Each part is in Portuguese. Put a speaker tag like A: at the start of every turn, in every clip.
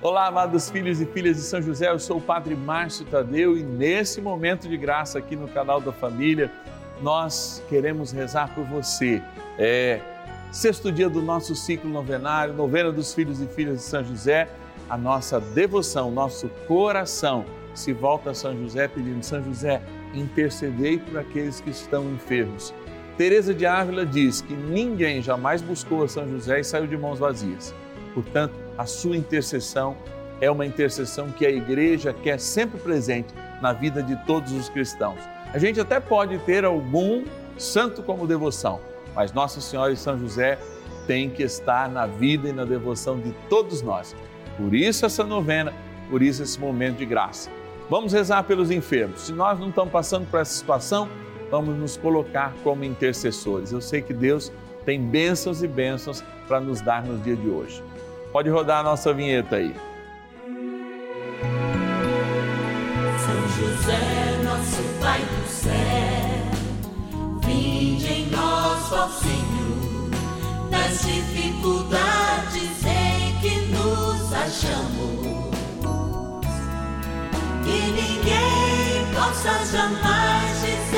A: Olá, amados filhos e filhas de São José, eu sou o Padre Márcio Tadeu e nesse momento de graça aqui no canal da Família, nós queremos rezar por você. É sexto dia do nosso ciclo novenário, novena dos filhos e filhas de São José, a nossa devoção, nosso coração se volta a São José pedindo São José, intercedei por aqueles que estão enfermos. Teresa de Ávila diz que ninguém jamais buscou a São José e saiu de mãos vazias. Portanto, a sua intercessão é uma intercessão que a igreja quer sempre presente na vida de todos os cristãos. A gente até pode ter algum santo como devoção, mas Nossa Senhora e São José têm que estar na vida e na devoção de todos nós. Por isso essa novena, por isso esse momento de graça. Vamos rezar pelos enfermos. Se nós não estamos passando por essa situação, vamos nos colocar como intercessores. Eu sei que Deus tem bênçãos e bênçãos para nos dar no dia de hoje. Pode rodar a nossa vinheta aí.
B: São José, nosso Pai do céu, vinde em nós, ó Senhor, nas dificuldades em que nos achamos. Que ninguém possa jamais dizer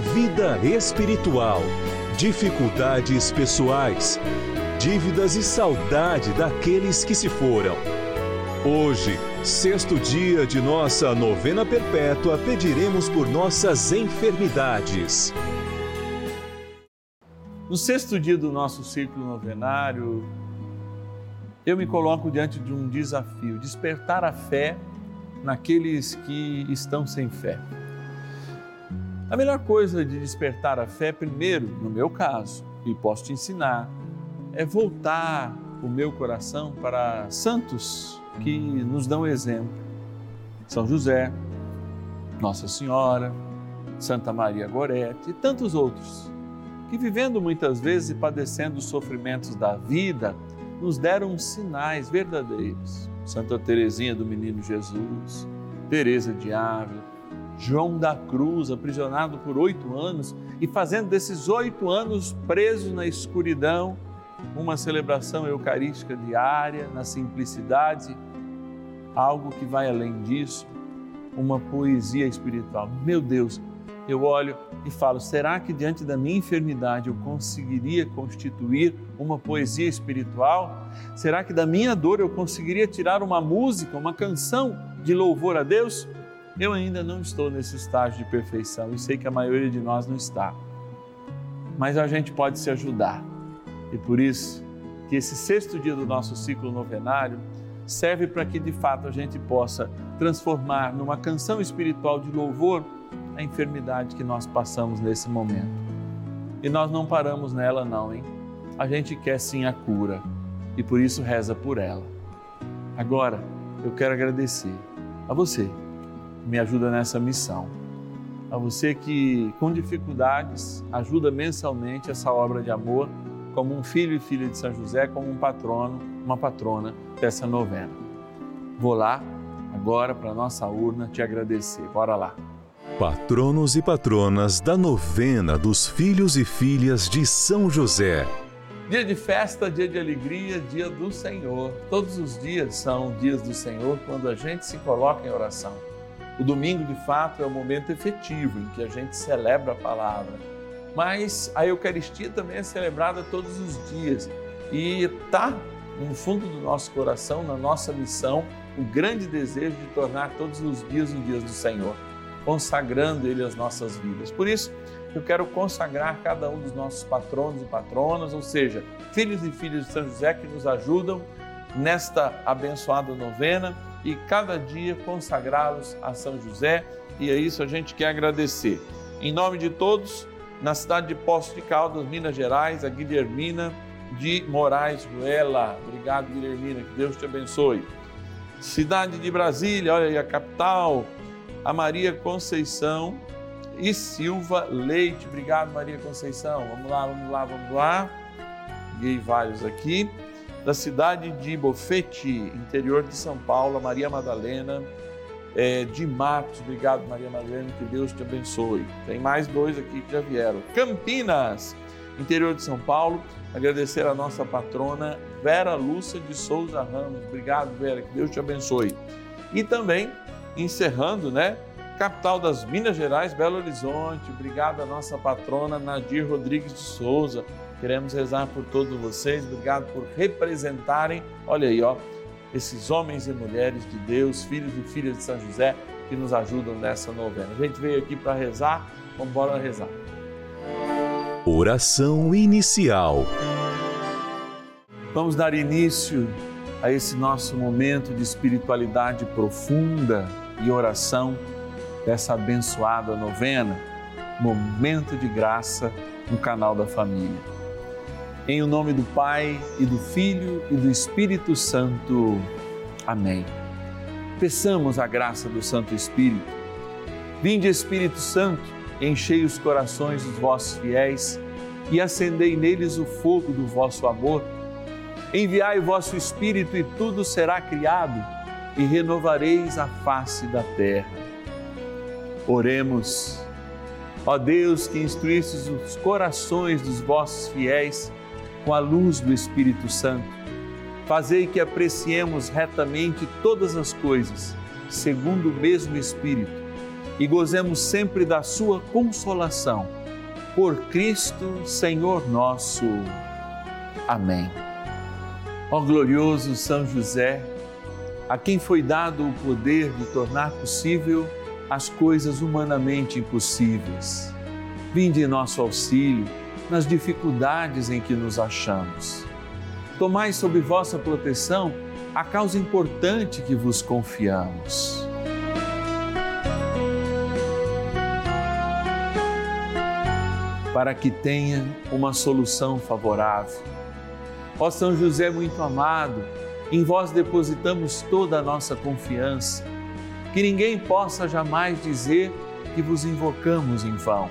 C: vida espiritual, dificuldades pessoais, dívidas e saudade daqueles que se foram. Hoje, sexto dia de nossa novena perpétua, pediremos por nossas enfermidades.
A: No sexto dia do nosso ciclo novenário, eu me coloco diante de um desafio: despertar a fé naqueles que estão sem fé. A melhor coisa de despertar a fé, primeiro, no meu caso, e posso te ensinar, é voltar o meu coração para santos que nos dão exemplo. São José, Nossa Senhora, Santa Maria Gorete e tantos outros, que vivendo muitas vezes e padecendo os sofrimentos da vida, nos deram sinais verdadeiros. Santa Teresinha do Menino Jesus, Teresa de Ávila, João da Cruz, aprisionado por oito anos e fazendo desses oito anos preso na escuridão, uma celebração eucarística diária, na simplicidade, algo que vai além disso, uma poesia espiritual. Meu Deus, eu olho e falo: será que diante da minha enfermidade eu conseguiria constituir uma poesia espiritual? Será que da minha dor eu conseguiria tirar uma música, uma canção de louvor a Deus? Eu ainda não estou nesse estágio de perfeição e sei que a maioria de nós não está. Mas a gente pode se ajudar. E por isso que esse sexto dia do nosso ciclo novenário serve para que de fato a gente possa transformar numa canção espiritual de louvor a enfermidade que nós passamos nesse momento. E nós não paramos nela não, hein? A gente quer sim a cura e por isso reza por ela. Agora, eu quero agradecer a você me ajuda nessa missão. A você que, com dificuldades, ajuda mensalmente essa obra de amor, como um filho e filha de São José, como um patrono, uma patrona dessa novena. Vou lá agora para a nossa urna te agradecer. Bora lá.
C: Patronos e patronas da novena dos filhos e filhas de São José.
A: Dia de festa, dia de alegria, dia do Senhor. Todos os dias são dias do Senhor quando a gente se coloca em oração. O domingo, de fato, é o momento efetivo em que a gente celebra a palavra. Mas a Eucaristia também é celebrada todos os dias e está no fundo do nosso coração, na nossa missão, o grande desejo de tornar todos os dias os dias do Senhor, consagrando Ele as nossas vidas. Por isso, eu quero consagrar cada um dos nossos patronos e patronas, ou seja, filhos e filhas de São José que nos ajudam nesta abençoada novena e cada dia consagrá-los a São José. E é isso a gente quer agradecer. Em nome de todos, na cidade de Poços de Caldas, Minas Gerais, a Guilhermina de Moraes Ruela. Obrigado, Guilhermina, que Deus te abençoe. Cidade de Brasília, olha aí a capital, a Maria Conceição e Silva Leite. Obrigado, Maria Conceição. Vamos lá, vamos lá, vamos lá. Peguei vários aqui. Da cidade de Bofete, interior de São Paulo, a Maria Madalena é, de Matos. Obrigado, Maria Madalena, que Deus te abençoe. Tem mais dois aqui que já vieram. Campinas, interior de São Paulo. Agradecer a nossa patrona Vera Lúcia de Souza Ramos. Obrigado, Vera, que Deus te abençoe. E também, encerrando, né? Capital das Minas Gerais, Belo Horizonte. Obrigado a nossa patrona Nadir Rodrigues de Souza. Queremos rezar por todos vocês. Obrigado por representarem, olha aí, ó, esses homens e mulheres de Deus, filhos e filhas de São José, que nos ajudam nessa novena. A gente veio aqui para rezar, vamos embora rezar.
C: Oração inicial.
A: Vamos dar início a esse nosso momento de espiritualidade profunda e oração dessa abençoada novena, momento de graça no canal da família. Em o nome do Pai e do Filho e do Espírito Santo. Amém. Peçamos a graça do Santo Espírito. Vinde, Espírito Santo, enchei os corações dos vossos fiéis e acendei neles o fogo do vosso amor. Enviai o vosso Espírito e tudo será criado e renovareis a face da terra. Oremos. Ó Deus, que instruístes os corações dos vossos fiéis com a luz do Espírito Santo, fazei que apreciemos retamente todas as coisas, segundo o mesmo Espírito, e gozemos sempre da sua consolação. Por Cristo, Senhor nosso. Amém. Ó glorioso São José, a quem foi dado o poder de tornar possível as coisas humanamente impossíveis. Vinde em nosso auxílio nas dificuldades em que nos achamos. Tomai sob vossa proteção a causa importante que vos confiamos. Para que tenha uma solução favorável. Ó São José muito amado, em vós depositamos toda a nossa confiança. Que ninguém possa jamais dizer que vos invocamos em vão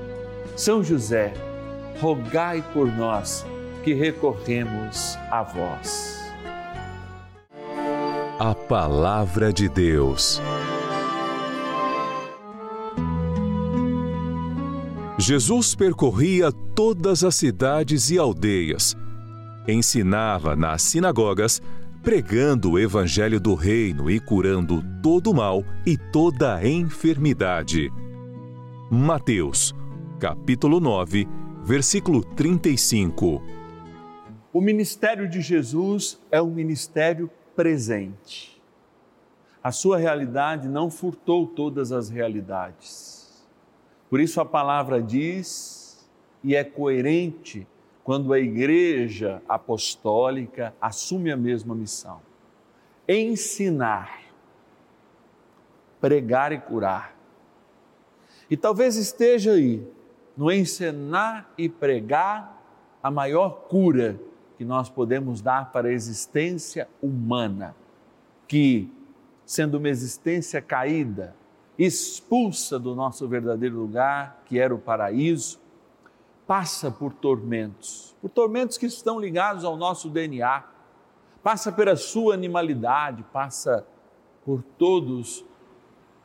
A: são José, rogai por nós que recorremos a vós.
C: A Palavra de Deus. Jesus percorria todas as cidades e aldeias, ensinava nas sinagogas, pregando o Evangelho do Reino e curando todo o mal e toda enfermidade. Mateus capítulo 9, versículo 35.
A: O ministério de Jesus é um ministério presente. A sua realidade não furtou todas as realidades. Por isso a palavra diz, e é coerente quando a igreja apostólica assume a mesma missão: ensinar, pregar e curar. E talvez esteja aí no ensinar e pregar a maior cura que nós podemos dar para a existência humana, que, sendo uma existência caída, expulsa do nosso verdadeiro lugar, que era o paraíso, passa por tormentos, por tormentos que estão ligados ao nosso DNA, passa pela sua animalidade, passa por todos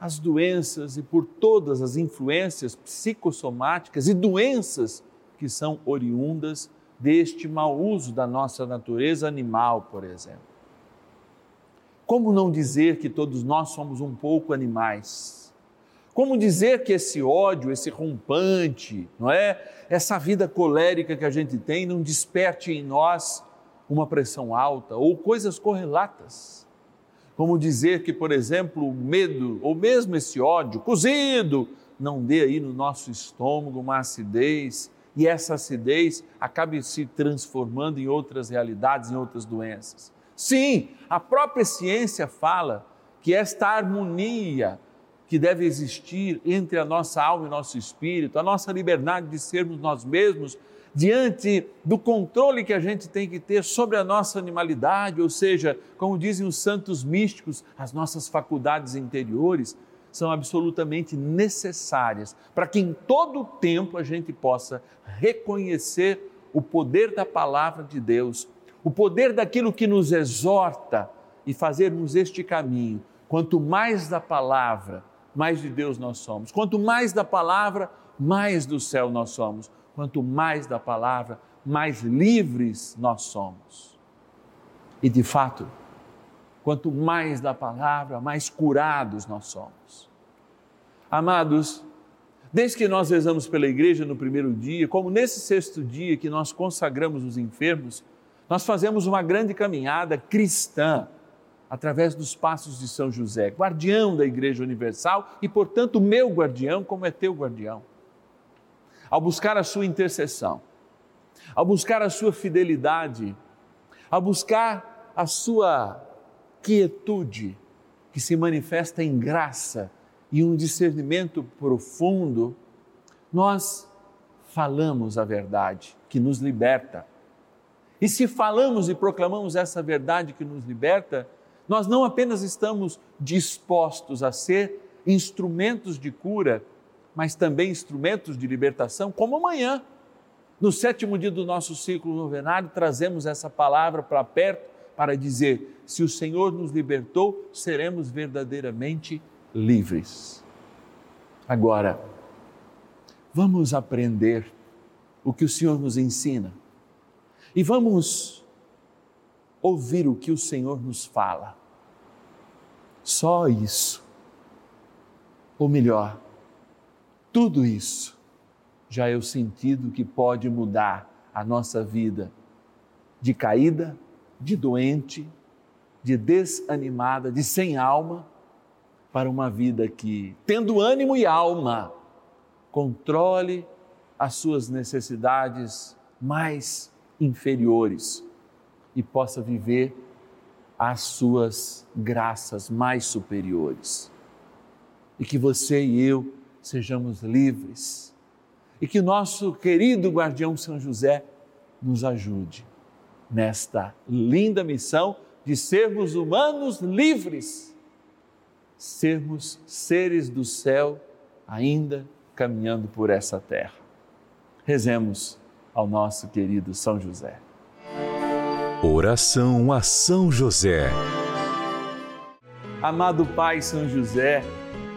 A: as doenças e por todas as influências psicossomáticas e doenças que são oriundas deste mau uso da nossa natureza animal, por exemplo. Como não dizer que todos nós somos um pouco animais? Como dizer que esse ódio, esse rompante, não é? Essa vida colérica que a gente tem não desperte em nós uma pressão alta ou coisas correlatas? Como dizer que, por exemplo, o medo ou mesmo esse ódio cozido não dê aí no nosso estômago uma acidez e essa acidez acabe se transformando em outras realidades, em outras doenças. Sim, a própria ciência fala que esta harmonia que deve existir entre a nossa alma e nosso espírito, a nossa liberdade de sermos nós mesmos, diante do controle que a gente tem que ter sobre a nossa animalidade, ou seja, como dizem os santos místicos, as nossas faculdades interiores, são absolutamente necessárias para que em todo o tempo a gente possa reconhecer o poder da palavra de Deus, o poder daquilo que nos exorta e fazermos este caminho. Quanto mais da palavra, mais de Deus nós somos. Quanto mais da palavra, mais do céu nós somos. Quanto mais da palavra, mais livres nós somos. E de fato, quanto mais da palavra, mais curados nós somos. Amados, desde que nós rezamos pela igreja no primeiro dia, como nesse sexto dia que nós consagramos os enfermos, nós fazemos uma grande caminhada cristã através dos passos de São José, guardião da Igreja Universal e, portanto, meu guardião, como é teu guardião. Ao buscar a sua intercessão, ao buscar a sua fidelidade, ao buscar a sua quietude, que se manifesta em graça e um discernimento profundo, nós falamos a verdade que nos liberta. E se falamos e proclamamos essa verdade que nos liberta, nós não apenas estamos dispostos a ser instrumentos de cura, mas também instrumentos de libertação, como amanhã. No sétimo dia do nosso ciclo novenário, trazemos essa palavra para perto para dizer: se o Senhor nos libertou, seremos verdadeiramente livres. Agora, vamos aprender o que o Senhor nos ensina e vamos ouvir o que o Senhor nos fala. Só isso. Ou melhor, tudo isso já é o sentido que pode mudar a nossa vida de caída, de doente, de desanimada, de sem alma, para uma vida que, tendo ânimo e alma, controle as suas necessidades mais inferiores e possa viver as suas graças mais superiores. E que você e eu sejamos livres. E que o nosso querido guardião São José nos ajude nesta linda missão de sermos humanos livres, sermos seres do céu ainda caminhando por essa terra. Rezemos ao nosso querido São José.
C: Oração a São José.
A: Amado Pai São José,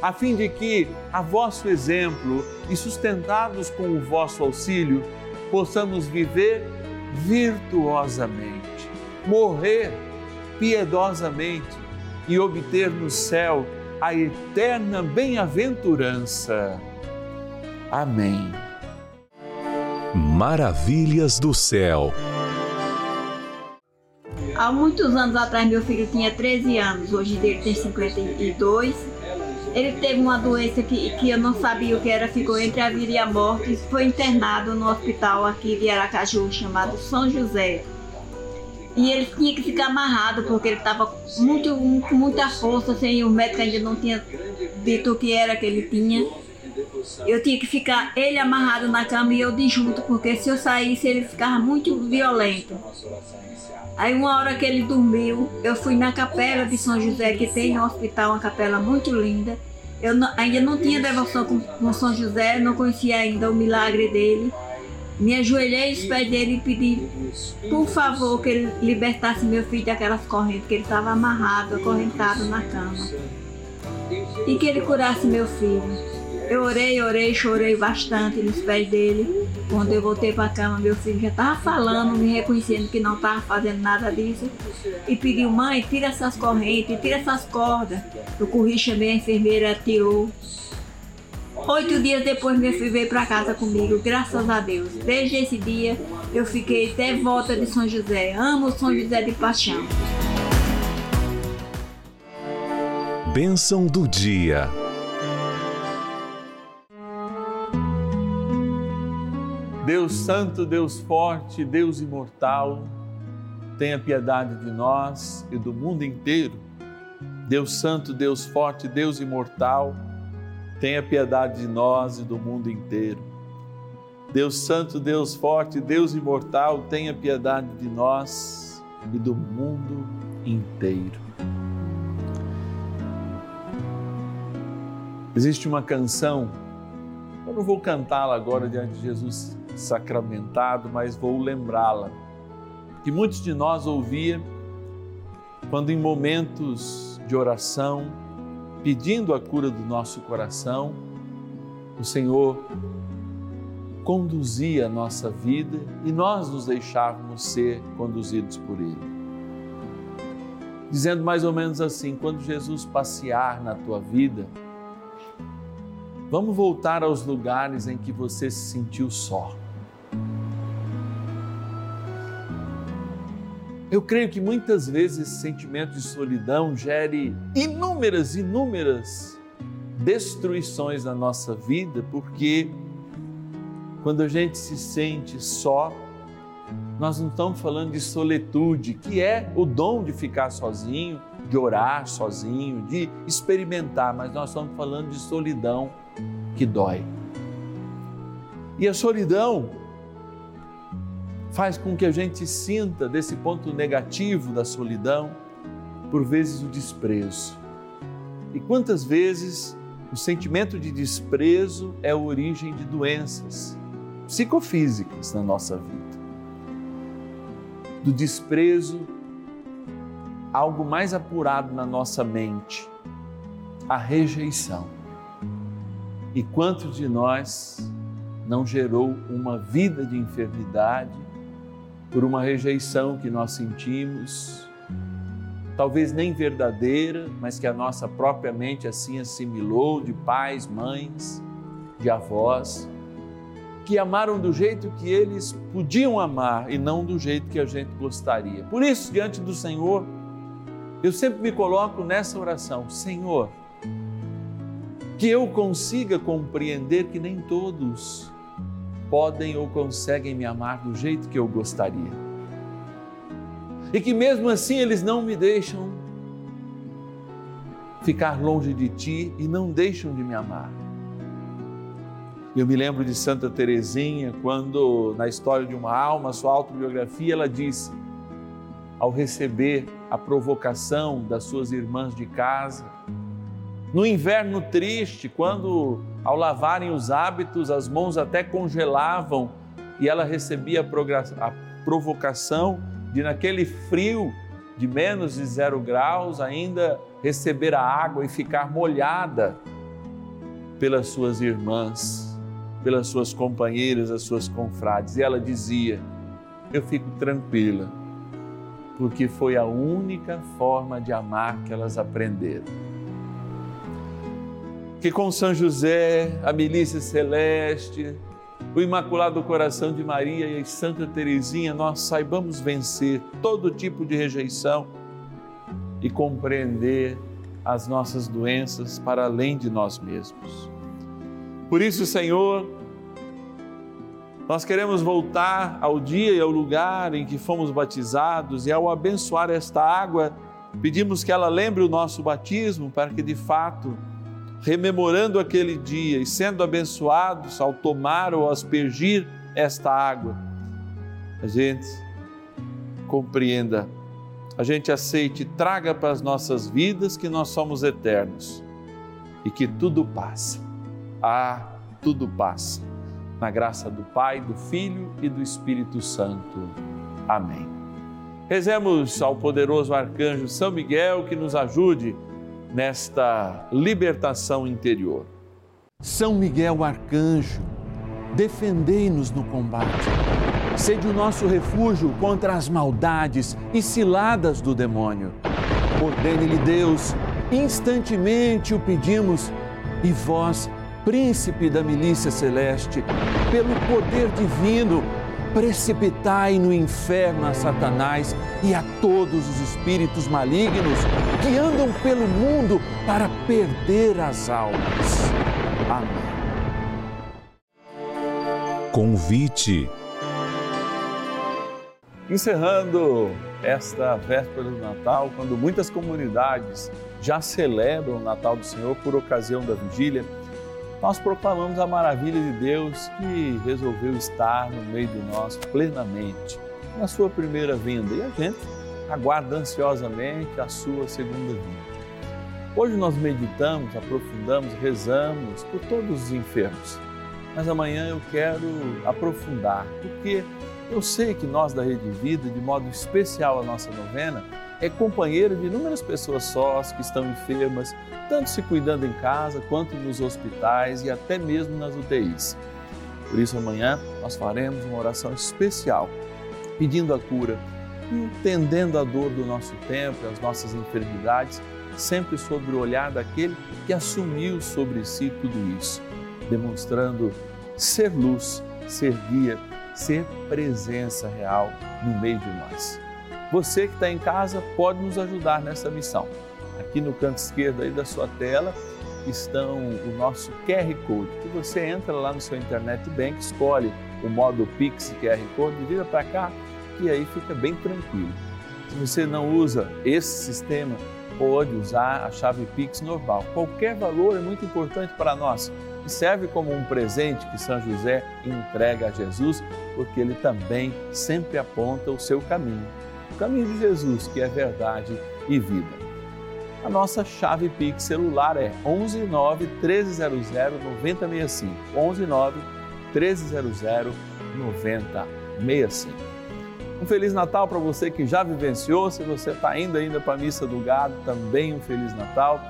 A: a fim de que, a vosso exemplo e sustentados com o vosso auxílio, possamos viver virtuosamente, morrer piedosamente e obter no céu a eterna bem-aventurança. Amém.
C: Maravilhas do céu.
D: Há muitos anos atrás, meu filho tinha 13 anos, hoje ele tem 52. Ele teve uma doença que, que eu não sabia o que era, ficou entre a vida e a morte. Foi internado no hospital aqui de Aracaju, chamado São José. E ele tinha que ficar amarrado, porque ele estava com muita força, assim, o médico ainda não tinha dito o que era que ele tinha. Eu tinha que ficar ele amarrado na cama e eu de junto, porque se eu saísse ele ficava muito violento. Aí uma hora que ele dormiu, eu fui na capela de São José, que tem no hospital uma capela muito linda. Eu não, ainda não tinha devoção com, com São José, não conhecia ainda o milagre dele. Me ajoelhei aos pés dele e pedi, por favor, que ele libertasse meu filho daquelas correntes, que ele estava amarrado, acorrentado na cama. E que ele curasse meu filho. Eu orei, orei, chorei bastante nos pés dele. Quando eu voltei para a cama, meu filho já estava falando, me reconhecendo que não estava fazendo nada disso. E pediu, mãe, tira essas correntes, tira essas cordas. Eu corri, chamei a enfermeira, tirou. Oito dias depois, meu filho veio para casa comigo, graças a Deus. Desde esse dia, eu fiquei devota de São José. Amo São José de paixão.
C: Bênção do dia.
A: Deus Santo, Deus Forte, Deus Imortal, tenha piedade de nós e do mundo inteiro. Deus Santo, Deus Forte, Deus Imortal, tenha piedade de nós e do mundo inteiro. Deus Santo, Deus Forte, Deus Imortal, tenha piedade de nós e do mundo inteiro. Existe uma canção, eu não vou cantá-la agora diante de Jesus sacramentado, mas vou lembrá-la, que muitos de nós ouvia quando em momentos de oração, pedindo a cura do nosso coração, o Senhor conduzia a nossa vida e nós nos deixávamos ser conduzidos por Ele. Dizendo mais ou menos assim: quando Jesus passear na tua vida, vamos voltar aos lugares em que você se sentiu só. Eu creio que muitas vezes esse sentimento de solidão gere inúmeras, inúmeras destruições na nossa vida, porque quando a gente se sente só, nós não estamos falando de solitude, que é o dom de ficar sozinho, de orar sozinho, de experimentar, mas nós estamos falando de solidão que dói. E a solidão faz com que a gente sinta desse ponto negativo da solidão, por vezes o desprezo. E quantas vezes o sentimento de desprezo é a origem de doenças psicofísicas na nossa vida. Do desprezo, algo mais apurado na nossa mente, a rejeição. E quantos de nós não gerou uma vida de enfermidade por uma rejeição que nós sentimos, talvez nem verdadeira, mas que a nossa própria mente assim assimilou de pais, mães, de avós, que amaram do jeito que eles podiam amar e não do jeito que a gente gostaria. Por isso, diante do Senhor, eu sempre me coloco nessa oração: Senhor, que eu consiga compreender que nem todos podem ou conseguem me amar do jeito que eu gostaria. E que mesmo assim eles não me deixam ficar longe de ti e não deixam de me amar. Eu me lembro de Santa Teresinha, quando na história de uma alma, sua autobiografia, ela disse, ao receber a provocação das suas irmãs de casa, No inverno triste, quando ao lavarem os hábitos as mãos até congelavam e ela recebia a provocação de, naquele frio de menos de zero graus, ainda receber a água e ficar molhada pelas suas irmãs, pelas suas companheiras, as suas confrades. E ela dizia: Eu fico tranquila, porque foi a única forma de amar que elas aprenderam. Que com São José, a milícia celeste, o Imaculado Coração de Maria e Santa Teresinha, nós saibamos vencer todo tipo de rejeição e compreender as nossas doenças para além de nós mesmos. Por isso, Senhor, nós queremos voltar ao dia e ao lugar em que fomos batizados e ao abençoar esta água, pedimos que ela lembre o nosso batismo para que de fato rememorando aquele dia e sendo abençoados ao tomar ou aspergir esta água, a gente compreenda, a gente aceite, traga para as nossas vidas que nós somos eternos e que tudo passa. Ah, tudo passa. Na graça do Pai, do Filho e do Espírito Santo. Amém. Rezemos ao poderoso arcanjo São Miguel que nos ajude nesta libertação interior.
E: São Miguel Arcanjo, defendei-nos no combate. Sede o nosso refúgio contra as maldades e ciladas do demônio. Ordene-lhe Deus, instantemente o pedimos, e vós, príncipe da milícia celeste, pelo poder divino, precipitai no inferno a Satanás e a todos os espíritos malignos que andam pelo mundo para perder as almas. Amém.
C: Convite.
A: Encerrando esta véspera do Natal, quando muitas comunidades já celebram o Natal do Senhor por ocasião da vigília, nós proclamamos a maravilha de Deus que resolveu estar no meio de nós plenamente na sua primeira vinda e a gente aguarda ansiosamente a sua segunda vinda. Hoje nós meditamos, aprofundamos, rezamos por todos os enfermos, mas amanhã eu quero aprofundar, porque eu sei que nós da Rede Vida, de modo especial a nossa novena, é companheira de inúmeras pessoas sós que estão enfermas, tanto se cuidando em casa quanto nos hospitais e até mesmo nas UTIs. Por isso, amanhã nós faremos uma oração especial, pedindo a cura, entendendo a dor do nosso tempo, as nossas enfermidades, sempre sob o olhar daquele que assumiu sobre si tudo isso, demonstrando ser luz, ser guia, ser presença real no meio de nós. Você que está em casa pode nos ajudar nessa missão. Aqui no canto esquerdo aí da sua tela estão o nosso QR Code, que você entra lá no seu Internet Bank, escolhe o modo Pix QR Code, vira para cá e aí fica bem tranquilo. Se você não usa esse sistema, pode usar a chave Pix normal. Qualquer valor é muito importante para nós e serve como um presente que São José entrega a Jesus, porque ele também sempre aponta o seu caminho caminho de Jesus, que é verdade e vida. A nossa chave Pix celular é 11 9 1300 9065. 11 9 1300 9065. Um Feliz Natal para você que já vivenciou. Se você está indo ainda para a missa do gado, também um Feliz Natal.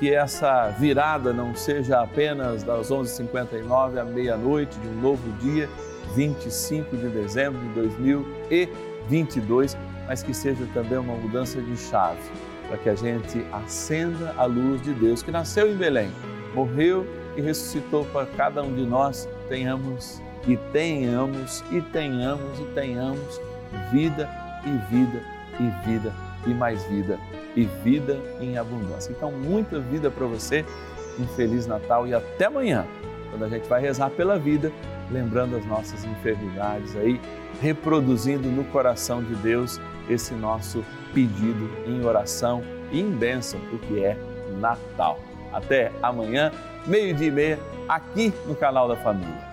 A: Que essa virada não seja apenas das 11h59 à meia-noite de um novo dia, 25 de dezembro de 2022 mas que seja também uma mudança de chave, para que a gente acenda a luz de Deus que nasceu em Belém, morreu e ressuscitou para cada um de nós, tenhamos e tenhamos e tenhamos e tenhamos vida e vida e vida e mais vida e vida em abundância. Então, muita vida para você, um feliz Natal e até amanhã, quando a gente vai rezar pela vida, lembrando as nossas enfermidades aí, reproduzindo no coração de Deus esse nosso pedido em oração e em bênção, porque é Natal. Até amanhã, meio-dia e meia, aqui no canal da Família.